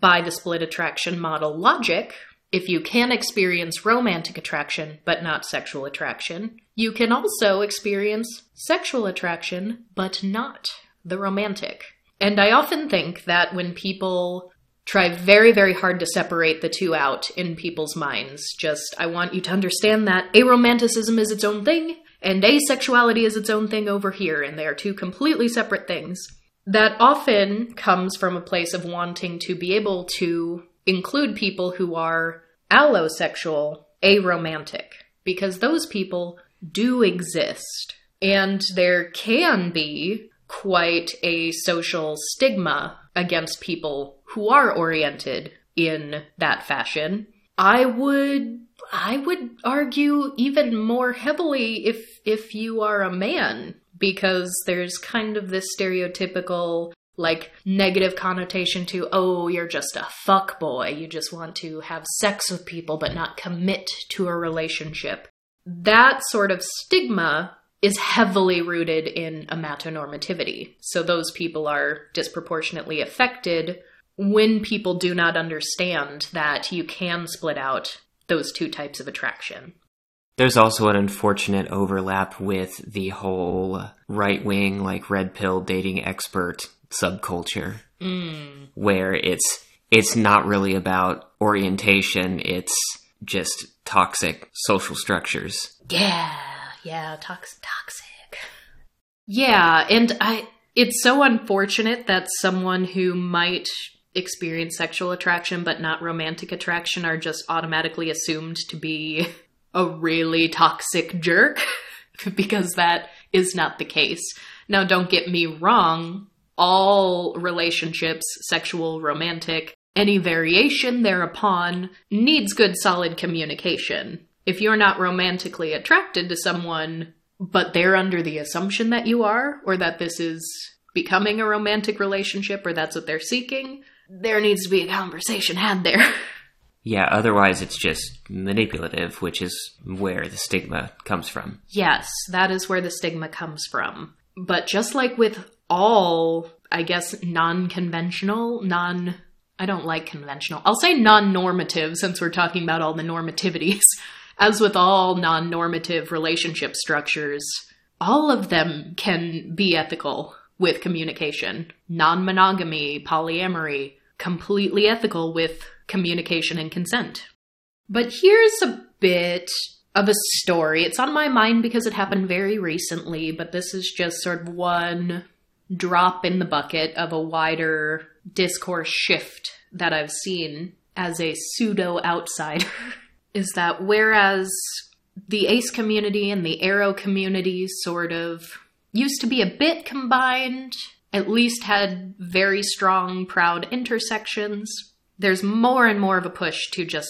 Speaker 1: by the split attraction model logic, if you can experience romantic attraction but not sexual attraction, you can also experience sexual attraction but not the romantic. And I often think that when people try very, very hard to separate the two out in people's minds. Just, I want you to understand that aromanticism is its own thing, and asexuality is its own thing over here, and they are two completely separate things. That often comes from a place of wanting to be able to include people who are allosexual aromantic because those people do exist. And there can be quite a social stigma against people who are oriented in that fashion. I would I would argue even more heavily if if you are a man because there's kind of this stereotypical like negative connotation to oh you're just a fuck boy. You just want to have sex with people but not commit to a relationship. That sort of stigma is heavily rooted in a amatonormativity. So those people are disproportionately affected when people do not understand that you can split out those two types of attraction.
Speaker 2: There's also an unfortunate overlap with the whole right wing, like red pill dating expert subculture
Speaker 1: mm.
Speaker 2: where it's it's not really about orientation it's just toxic social structures.
Speaker 1: Yeah yeah toxic toxic. Yeah and i it's so unfortunate that someone who might experience sexual attraction but not romantic attraction are just automatically assumed to be a really toxic jerk [laughs] because that is not the case. Now don't get me wrong all relationships, sexual, romantic, any variation thereupon, needs good solid communication. If you're not romantically attracted to someone, but they're under the assumption that you are, or that this is becoming a romantic relationship, or that's what they're seeking, there needs to be a conversation had there. [laughs]
Speaker 2: Yeah, otherwise it's just manipulative, which is where the stigma comes from.
Speaker 1: Yes, that is where the stigma comes from. But just like with all, I guess, non conventional, non. I don't like conventional. I'll say non normative since we're talking about all the normativities. [laughs] As with all non normative relationship structures, all of them can be ethical with communication. Non monogamy, polyamory, completely ethical with communication and consent. But here's a bit of a story. It's on my mind because it happened very recently, but this is just sort of one drop in the bucket of a wider discourse shift that I've seen as a pseudo outsider [laughs] is that whereas the ace community and the aro community sort of used to be a bit combined, at least had very strong, proud intersections, there's more and more of a push to just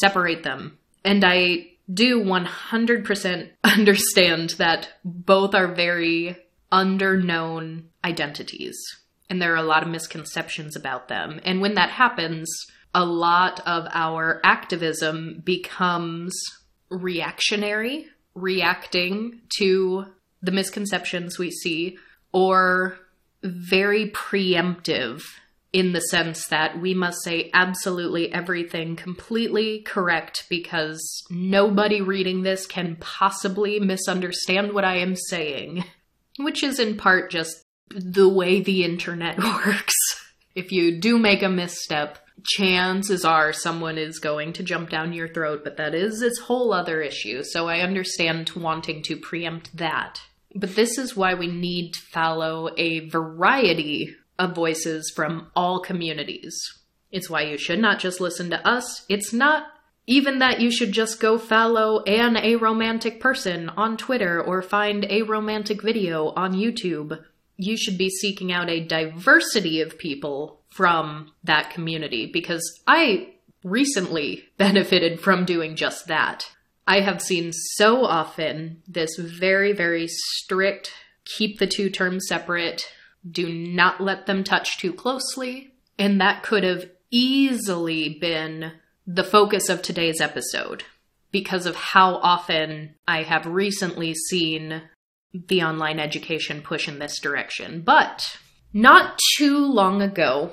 Speaker 1: separate them. And I do 100% [laughs] understand that both are very underknown identities. And there are a lot of misconceptions about them. And when that happens, a lot of our activism becomes reactionary, reacting to the misconceptions we see, or very preemptive in the sense that we must say absolutely everything completely correct because nobody reading this can possibly misunderstand what I am saying [laughs] which is in part just the way the internet [laughs] works. if you do make a misstep, chances are someone is going to jump down your throat, but that is its whole other issue. So I understand wanting to preempt that. But this is why we need to follow a variety of voices from all communities. It's why you should not just listen to us. It's not even that you should just go follow an aromantic person on Twitter or find a romantic video on YouTube. You should be seeking out a diversity of people from that community because I recently [laughs] benefited from doing just that. I have seen so often this very, very strict keep the two terms separate, do not let them touch too closely, and that could have easily been the focus of today's episode because of how often I have recently seen the online education push in this direction. But not too long ago,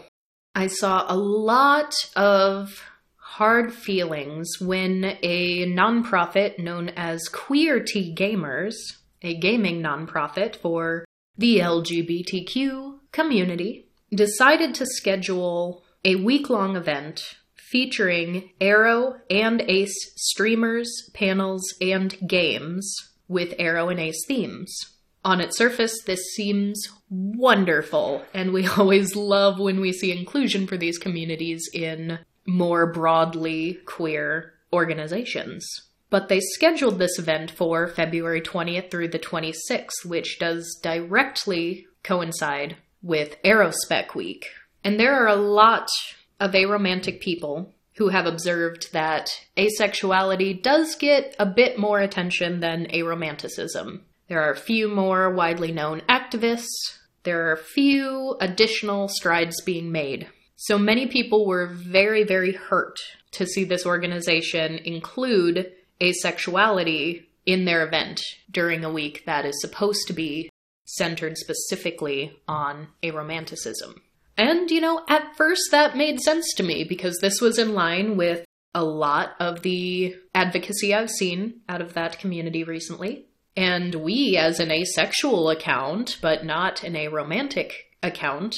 Speaker 1: I saw a lot of hard feelings when a nonprofit known as Queer Tea Gamers, a gaming nonprofit for the LGBTQ community, decided to schedule a week long event featuring Aro and Ace streamers, panels, and games with Aro and Ace themes. On its surface, this seems wonderful, and we [laughs] always love when we see inclusion for these communities in more broadly queer organizations. But they scheduled this event for February 20th through the 26th, which does directly coincide with Arospec Week. And there are a lot of aromantic people who have observed that asexuality does get a bit more attention than aromanticism. There are a few more widely known activists. There are a few additional strides being made. So many people were very, very hurt to see this organization include asexuality in their event during a week that is supposed to be centered specifically on aromanticism. And, you know, at first that made sense to me because this was in line with a lot of the advocacy I've seen out of that community recently. And we, as an asexual account, but not an aromantic account,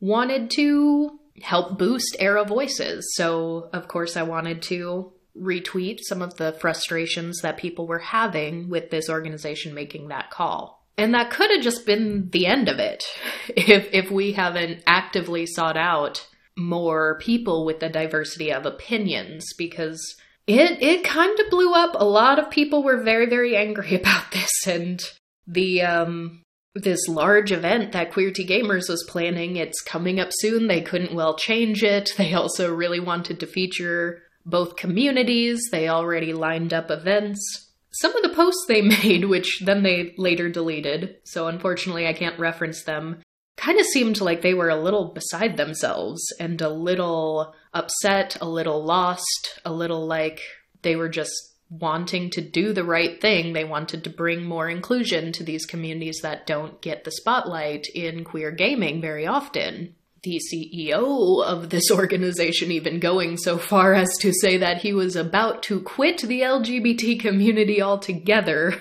Speaker 1: wanted to help boost Aro voices. So, of course, I wanted to retweet some of the frustrations that people were having with this organization making that call. And that could have just been the end of it [laughs] if if we haven't actively sought out more people with a diversity of opinions because it it kind of blew up. A lot of people were very very angry [laughs] about this and the um this large event that Queerty Gamers was planning. It's coming up soon. They couldn't well change it. [laughs] They also really wanted to feature both communities. They already lined up events. Some of the posts they [laughs] made, which then they later deleted, so unfortunately I can't reference them, kind of seemed like they were a little beside themselves and a little upset, a little lost, a little like they were just wanting to do the right thing. They wanted to bring more inclusion to these communities that don't get the spotlight in queer gaming very often the CEO of this [laughs] organization even going so far as to say that he was about to quit the LGBT community altogether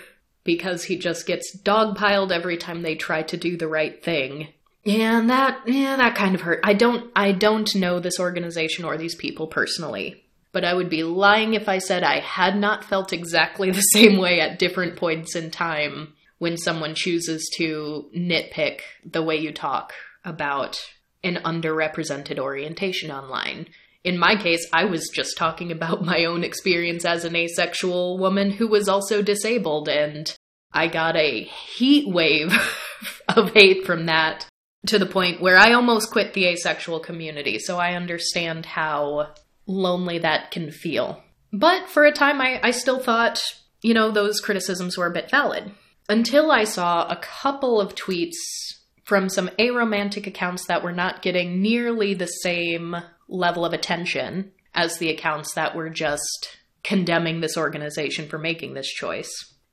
Speaker 1: because he just gets dogpiled every time they try to do the right thing. And that yeah, that kind of hurt. I don't I don't know this organization or these people personally, but I would be lying if I said I had not felt exactly [laughs] the same way at different points in time when someone chooses to nitpick the way you talk about an underrepresented orientation online. In my case, I was just talking about my own experience as an asexual woman who was also disabled, and I got a heat wave [laughs] of hate from that to the point where I almost quit the asexual community, so I understand how lonely that can feel. But for a time, I, I still thought, you know, those criticisms were a bit valid. Until I saw a couple of tweets from some aromantic accounts that were not getting nearly the same level of attention as the accounts that were just condemning this organization for making this choice.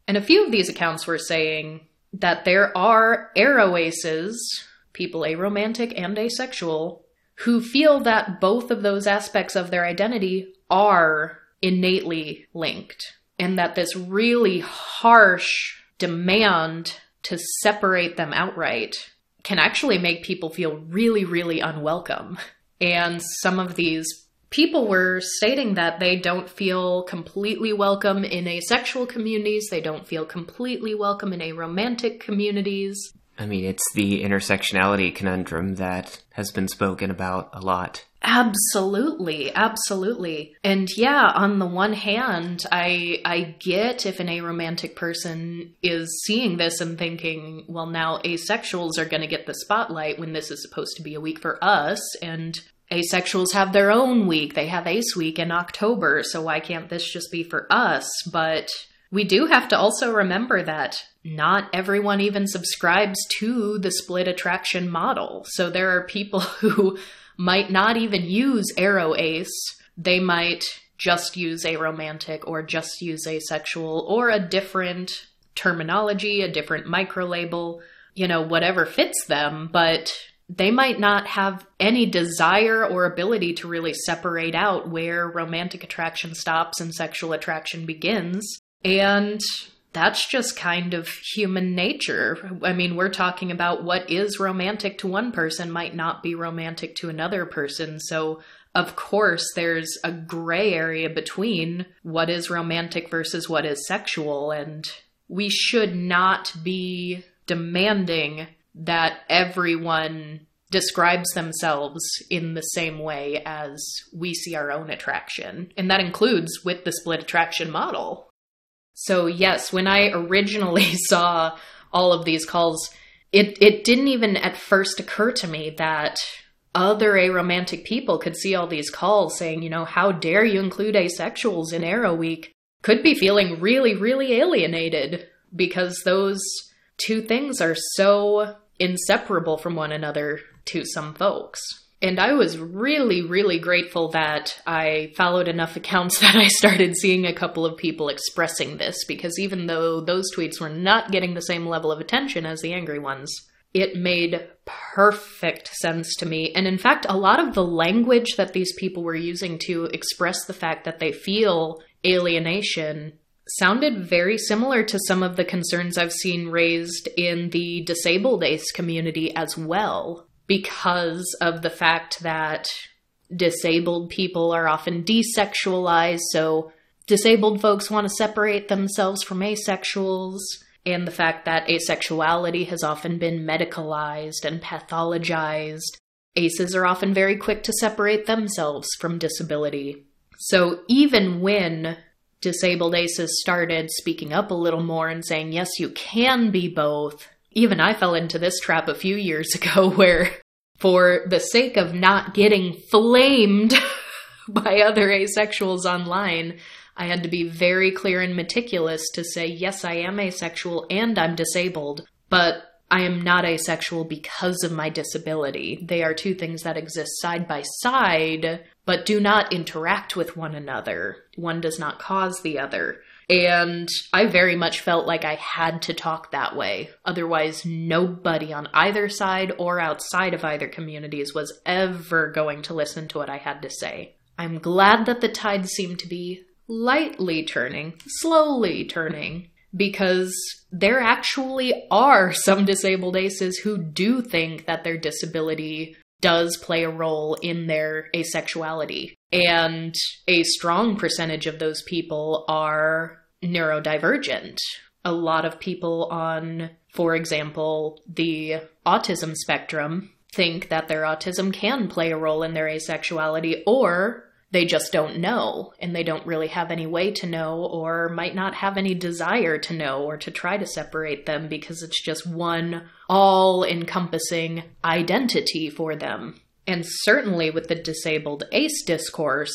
Speaker 1: And a few of these accounts were saying that there are aroaces, people aromantic and asexual, who feel that both of those aspects of their identity are innately linked, and that this really harsh demand to separate them outright can actually make people feel really, really unwelcome. And some of these people were stating that they don't feel completely welcome in asexual communities, they don't feel completely welcome in aromantic communities.
Speaker 2: I mean, it's the intersectionality conundrum that has been spoken about a lot.
Speaker 1: Absolutely, absolutely. And yeah, on the one hand, I I get if an aromantic person is seeing this and thinking, well now asexuals are going to get the spotlight when this is supposed to be a week for us and asexuals have their own week. They have Ace Week in October, so why can't this just be for us? But we do have to also remember that not everyone even subscribes to the split attraction model. So there are people [laughs] who might not even use aro Ace. They might just use aromantic or just use asexual or a different terminology, a different micro label, you know, whatever fits them, but they might not have any desire or ability to really separate out where romantic attraction stops and sexual attraction begins. And that's just kind of human nature. I mean, we're talking about what is romantic to one person might not be romantic to another person. So, of course, there's a gray area between what is romantic versus what is sexual. And we should not be demanding that everyone describes themselves in the same way as we see our own attraction. And that includes with the split attraction model. So, yes, when I originally [laughs] saw all of these calls, it, it didn't even at first occur to me that other aromantic people could see all these calls saying, you know, how dare you include asexuals in Aro Week? Could be feeling really, really alienated because those two things are so inseparable from one another to some folks. And I was really, really grateful that I followed enough accounts [laughs] that I started seeing a couple of people expressing this because even though those tweets were not getting the same level of attention as the angry ones, it made perfect sense to me. And in fact, a lot of the language that these people were using to express the fact that they feel alienation sounded very similar to some of the concerns I've seen raised in the disabled ace community as well, because of the fact that disabled people are often desexualized, so disabled folks want to separate themselves from asexuals, and the fact that asexuality has often been medicalized and pathologized. Aces are often very quick to separate themselves from disability. So even when disabled aces started speaking up a little more and saying, yes, you can be both. Even I fell into this trap a few years [laughs] ago where, for the sake of not getting flamed [laughs] by other asexuals online, I had to be very clear and meticulous to say, yes, I am asexual and I'm disabled, but I am not asexual because of my disability. They are two things that exist side by side, but do not interact with one another. One does not cause the other. And I very much felt like I had to talk that way. Otherwise, nobody on either side or outside of either communities was ever going to listen to what I had to say. I'm glad that the tide seemed to be lightly turning, slowly turning, because there actually are some disabled aces who do think that their disability does play a role in their asexuality. And a strong percentage of those people are neurodivergent. A lot of people on, for example, the autism spectrum think that their autism can play a role in their asexuality, or they just don't know and they don't really have any way to know or might not have any desire to know or to try to separate them because it's just one all encompassing identity for them. And certainly with the disabled ace discourse,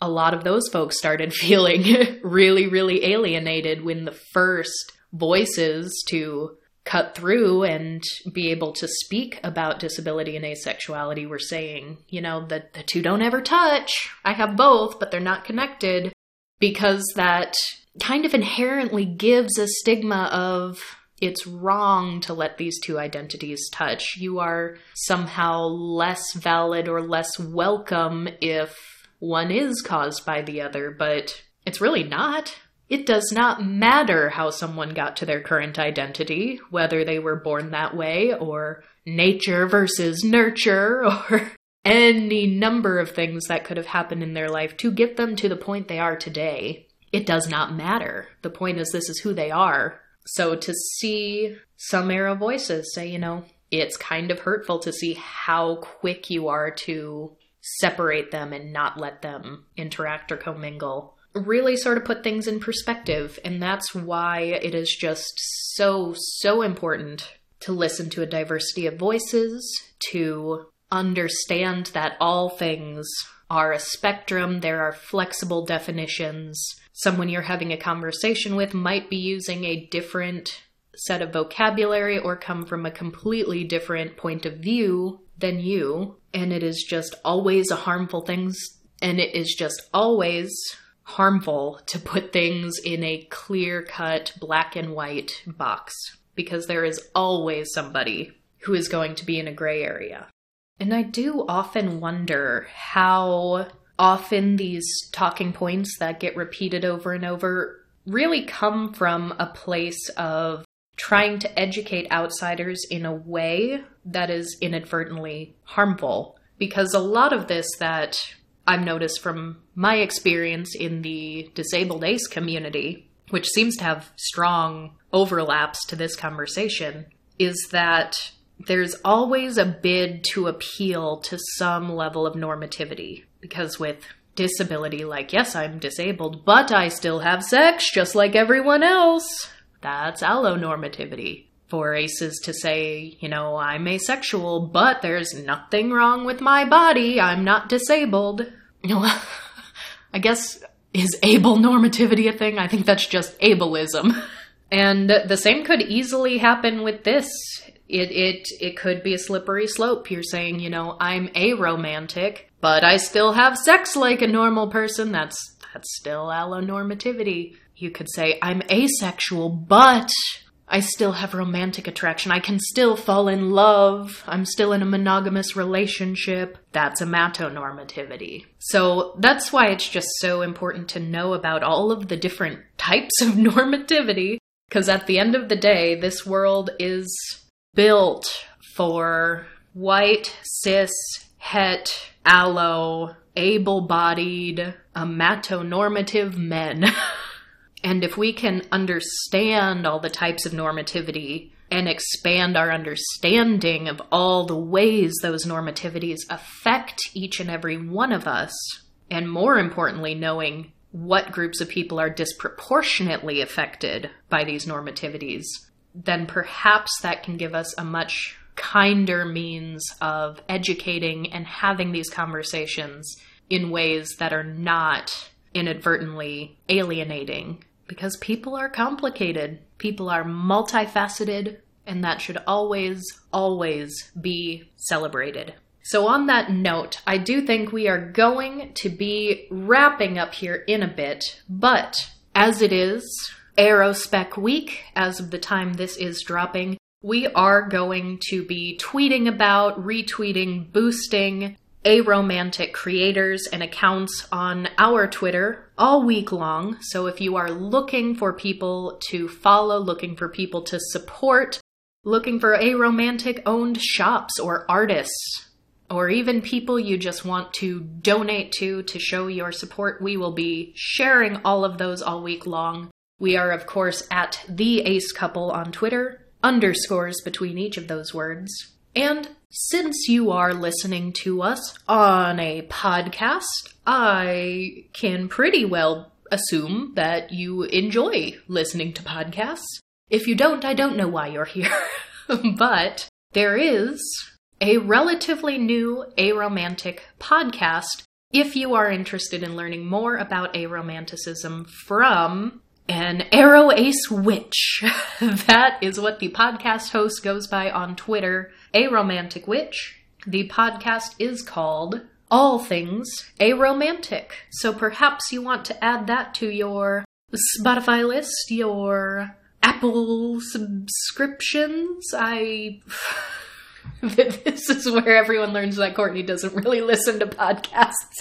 Speaker 1: a lot of those folks started [laughs] feeling really, really alienated when the first voices to cut through and be able to speak about disability and asexuality were saying, you know, that the two don't ever touch. I have both, but they're not connected because that kind of inherently gives a stigma of it's wrong to let these two identities touch. You are somehow less valid or less welcome if one is caused by the other, but it's really not. It does not matter how someone got to their current identity, whether they were born that way, or nature versus nurture, [laughs] or any number of things that could have happened in their life to get them to the point they are today. It does not matter. The point is, this is who they are. So to see some aro voices say, you know, it's kind of hurtful to see how quick you are to separate them and not let them interact or commingle really sort of put things in perspective. And that's why it is just so, so important to listen to a diversity of voices, to understand that all things are a spectrum, there are flexible definitions. Someone you're having a conversation with might be using a different set of vocabulary or come from a completely different point of view than you. And it is just always a harmful thing. And it is just always harmful to put things in a clear cut black and white box because there is always somebody who is going to be in a gray area. And I do often wonder how often these talking points that get repeated over and over really come from a place of trying to educate outsiders in a way that is inadvertently harmful. Because a lot of this that I've noticed from my experience in the disabled ace community, which seems to have strong overlaps to this conversation, is that there's always a bid to appeal to some level of normativity. Because with disability, like, yes, I'm disabled, but I still have sex just like everyone else. That's allonormativity. For aces to say, you know, I'm asexual, but there's nothing wrong with my body, I'm not disabled. [laughs] I guess, is able normativity a thing? I think that's just ableism. And the same could easily happen with this. It it it could be a slippery slope. You're saying, you know, I'm aromantic, but I still have sex like a normal person. That's that's still allonormativity. You could say I'm asexual, but I still have romantic attraction. I can still fall in love. I'm still in a monogamous relationship. That's amatonormativity. So that's why it's just so important to know about all of the different types of [laughs] normativity because at the end of the day, this world is built for white, cis, het, allo, able bodied, amatonormative men. [laughs] and if we can understand all the types of normativity and expand our understanding of all the ways those normativities affect each and every one of us, and more importantly, knowing what groups of people are disproportionately affected by these normativities, then perhaps that can give us a much kinder means of educating and having these conversations in ways that are not inadvertently alienating. Because people are complicated, people are multifaceted, and that should always, always be celebrated. So, on that note, I do think we are going to be wrapping up here in a bit, but as it is Arospec Week, as of the time this is dropping, we are going to be tweeting about, retweeting, boosting aromantic creators and accounts on our Twitter all week long. So if you are looking for people to follow, looking for people to support, looking for aromantic owned shops or artists, or even people you just want to donate to to show your support, we will be sharing all of those all week long. We are, of course, at the Ace Couple on Twitter, underscores between each of those words. And since you are listening to us on a podcast, I can pretty well assume that you enjoy listening to podcasts. If you don't, I don't know why you're here. [laughs] but there is a relatively new aromantic podcast if you are interested in learning more about aromanticism from an Aro Ace Witch. [laughs] that is what the podcast host goes by on Twitter, A Romantic Witch. The podcast is called All Things Aromantic. So perhaps you want to add that to your Spotify list, your Apple subscriptions. I. [laughs] this is where everyone learns that Courtney doesn't really listen to podcasts.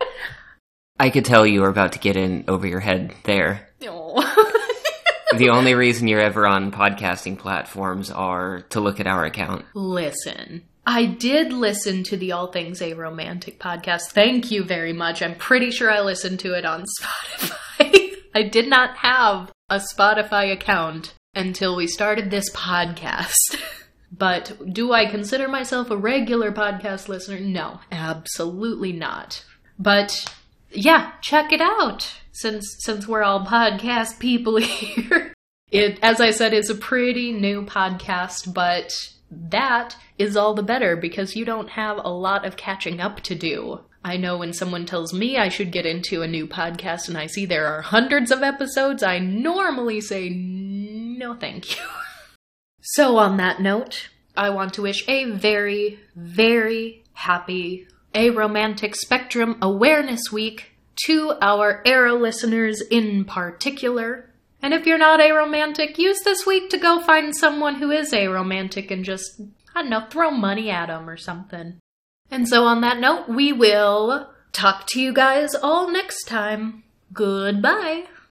Speaker 1: [laughs]
Speaker 2: I could tell you were about to get in over your head there. [laughs] the only reason you're ever on podcasting platforms are to look at our account.
Speaker 1: Listen, I did listen to the All Things Aromantic podcast. Thank you very much. I'm pretty sure I listened to it on [laughs] Spotify. I did not have a Spotify account until we started this podcast. [laughs] But do I consider myself a regular podcast listener? No, absolutely not. But yeah, check it out. Since since we're all podcast people [laughs] here. It as I said is a pretty new podcast, but that is all the better because you don't have a lot of catching up to do. I know when someone tells me I should get into a new podcast and I see there are hundreds of episodes, I normally say no thank you. [laughs] So, on that note, I want to wish a very, very happy Aromantic Spectrum Awareness Week to our Aro listeners in particular. And if you're not aromantic, use this week to go find someone who is aromantic and just, I don't know, throw money at them or something. And so, on that note, we will talk to you guys all next time. Goodbye.